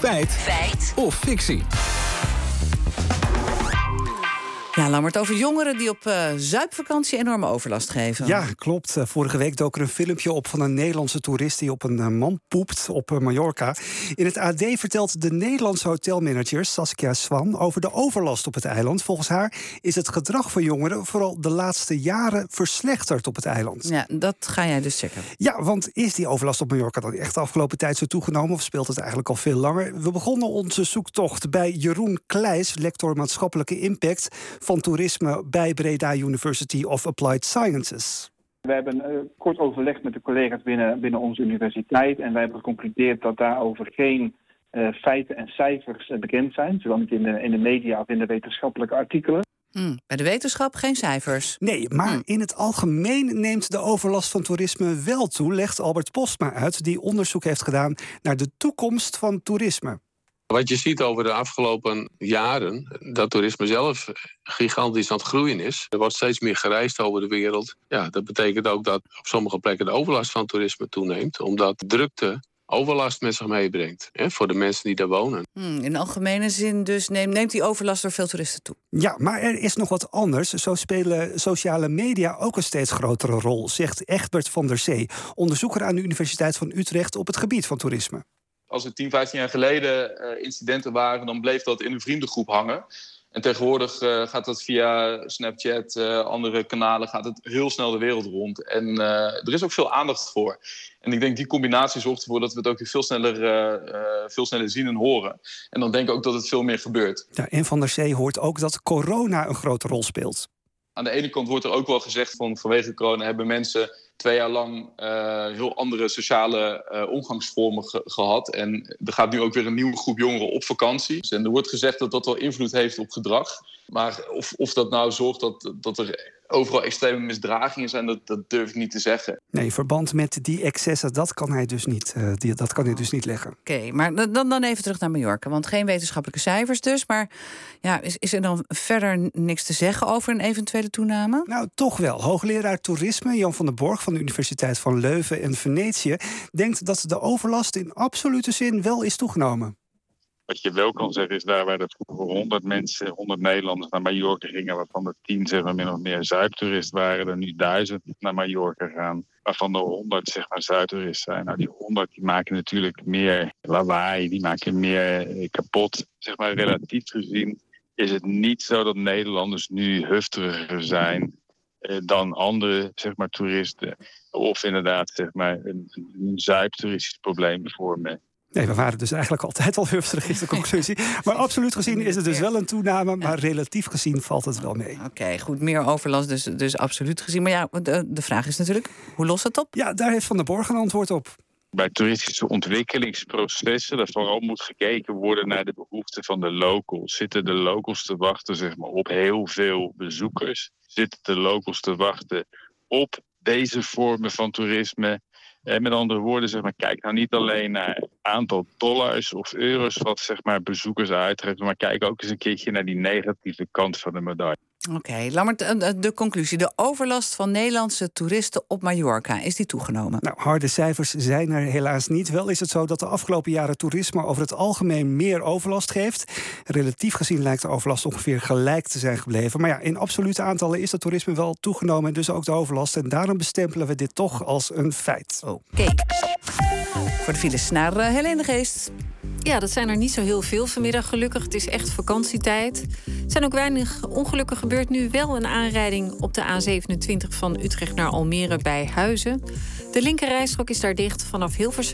Feit. Feit. Of fictie. Ja, Lammert, over jongeren die op uh, zuipvakantie enorme overlast geven. Ja, klopt. Uh, vorige week dook er een filmpje op van een Nederlandse toerist... die op een uh, man poept op Mallorca. In het AD vertelt de Nederlandse hotelmanager Saskia Swan... over de overlast op het eiland. Volgens haar is het gedrag van jongeren... vooral de laatste jaren verslechterd op het eiland. Ja, dat ga jij dus checken. Ja, want is die overlast op Mallorca dan echt de afgelopen tijd zo toegenomen... of speelt het eigenlijk al veel langer? We begonnen onze zoektocht bij Jeroen Kleijs... lector maatschappelijke impact van toerisme bij Breda University of Applied Sciences. We hebben uh, kort overlegd met de collega's binnen, binnen onze universiteit en wij hebben geconcludeerd dat daarover geen uh, feiten en cijfers uh, bekend zijn, zowel niet in de, in de media of in de wetenschappelijke artikelen. Mm, bij de wetenschap geen cijfers. Nee, maar mm. in het algemeen neemt de overlast van toerisme wel toe, legt Albert Postma uit, die onderzoek heeft gedaan naar de toekomst van toerisme. Wat je ziet over de afgelopen jaren, dat toerisme zelf gigantisch aan het groeien is. Er wordt steeds meer gereisd over de wereld. Ja, dat betekent ook dat op sommige plekken de overlast van toerisme toeneemt, omdat drukte overlast met zich meebrengt hè, voor de mensen die daar wonen. Hmm, in algemene zin dus neemt, neemt die overlast door veel toeristen toe. Ja, maar er is nog wat anders. Zo spelen sociale media ook een steeds grotere rol, zegt Egbert van der Zee, onderzoeker aan de Universiteit van Utrecht op het gebied van toerisme als er 10, 15 jaar geleden uh, incidenten waren, dan bleef dat in een vriendengroep hangen. En tegenwoordig uh, gaat dat via Snapchat, uh, andere kanalen, gaat het heel snel de wereld rond. En er is ook veel aandacht voor. En ik denk die combinatie zorgt ervoor dat we het ook veel sneller, veel sneller zien en horen. En dan denk ik ook dat het veel meer gebeurt. Ja, en Van der Zee hoort ook dat corona een grote rol speelt. Aan de ene kant wordt er ook wel gezegd van vanwege corona hebben mensen twee jaar lang uh, heel andere sociale uh, omgangsvormen ge gehad. En er gaat nu ook weer een nieuwe groep jongeren op vakantie. En er wordt gezegd dat dat wel invloed heeft op gedrag. Maar of, of dat nou zorgt dat, dat er overal extreme misdragingen zijn, dat, dat durf ik niet te zeggen. Nee, verband met die excessen, dat kan hij dus niet, uh, die, dat kan hij dus niet leggen. Oké, okay, maar dan, dan even terug naar Mallorca. Want geen wetenschappelijke cijfers dus. Maar ja, is, is er dan verder niks te zeggen over een eventuele toename? Nou, toch wel. Hoogleraar toerisme Jan van der Borg van de Universiteit van Leuven en Venetië denkt dat de overlast in absolute zin wel is toegenomen. Wat je wel kan zeggen is daar waar er vroeger 100 mensen, 100 Nederlanders naar Mallorca gingen, waarvan er 10 zeg maar min of meer zuidtoerist waren, er nu 1000 naar Mallorca gaan, waarvan er 100 zeg maar zijn. Nou, die 100 die maken natuurlijk meer lawaai, die maken meer eh, kapot. Zeg maar relatief gezien is het niet zo dat Nederlanders nu hufteriger zijn eh, dan andere zeg maar, toeristen. Of inderdaad zeg maar, een, een zuiptoeristisch probleem vormen. Nee, we waren dus eigenlijk altijd al hufterig, is de conclusie. Maar absoluut gezien is het dus wel een toename, maar relatief gezien valt het wel mee. Oké, goed, meer overlast dus, dus absoluut gezien. Maar ja, de, de vraag is natuurlijk, hoe lost het op? Ja, daar heeft Van der Borg een antwoord op. Bij toeristische ontwikkelingsprocessen, daar vooral moet gekeken worden naar de behoeften van de locals. Zitten de locals te wachten zeg maar, op heel veel bezoekers? Zitten de locals te wachten op deze vormen van toerisme? Eh, met andere woorden, zeg maar, kijk nou niet alleen naar het aantal dollars of euro's wat zeg maar, bezoekers uittrekt, maar kijk ook eens een keertje naar die negatieve kant van de medaille. Oké, okay, Lammert, de conclusie. De overlast van Nederlandse toeristen op Mallorca, is die toegenomen? Nou, harde cijfers zijn er helaas niet. Wel is het zo dat de afgelopen jaren toerisme over het algemeen meer overlast geeft. Relatief gezien lijkt de overlast ongeveer gelijk te zijn gebleven. Maar ja, in absolute aantallen is het toerisme wel toegenomen en dus ook de overlast. En daarom bestempelen we dit toch als een feit. Oké. Okay. Voor de files naar uh, Helene Geest. Ja, dat zijn er niet zo heel veel vanmiddag, gelukkig. Het is echt vakantietijd. Zijn ook weinig ongelukken gebeurd. Nu wel een aanrijding op de A27 van Utrecht naar Almere bij Huizen. De linkerrijstrook is daar dicht vanaf Hilversum.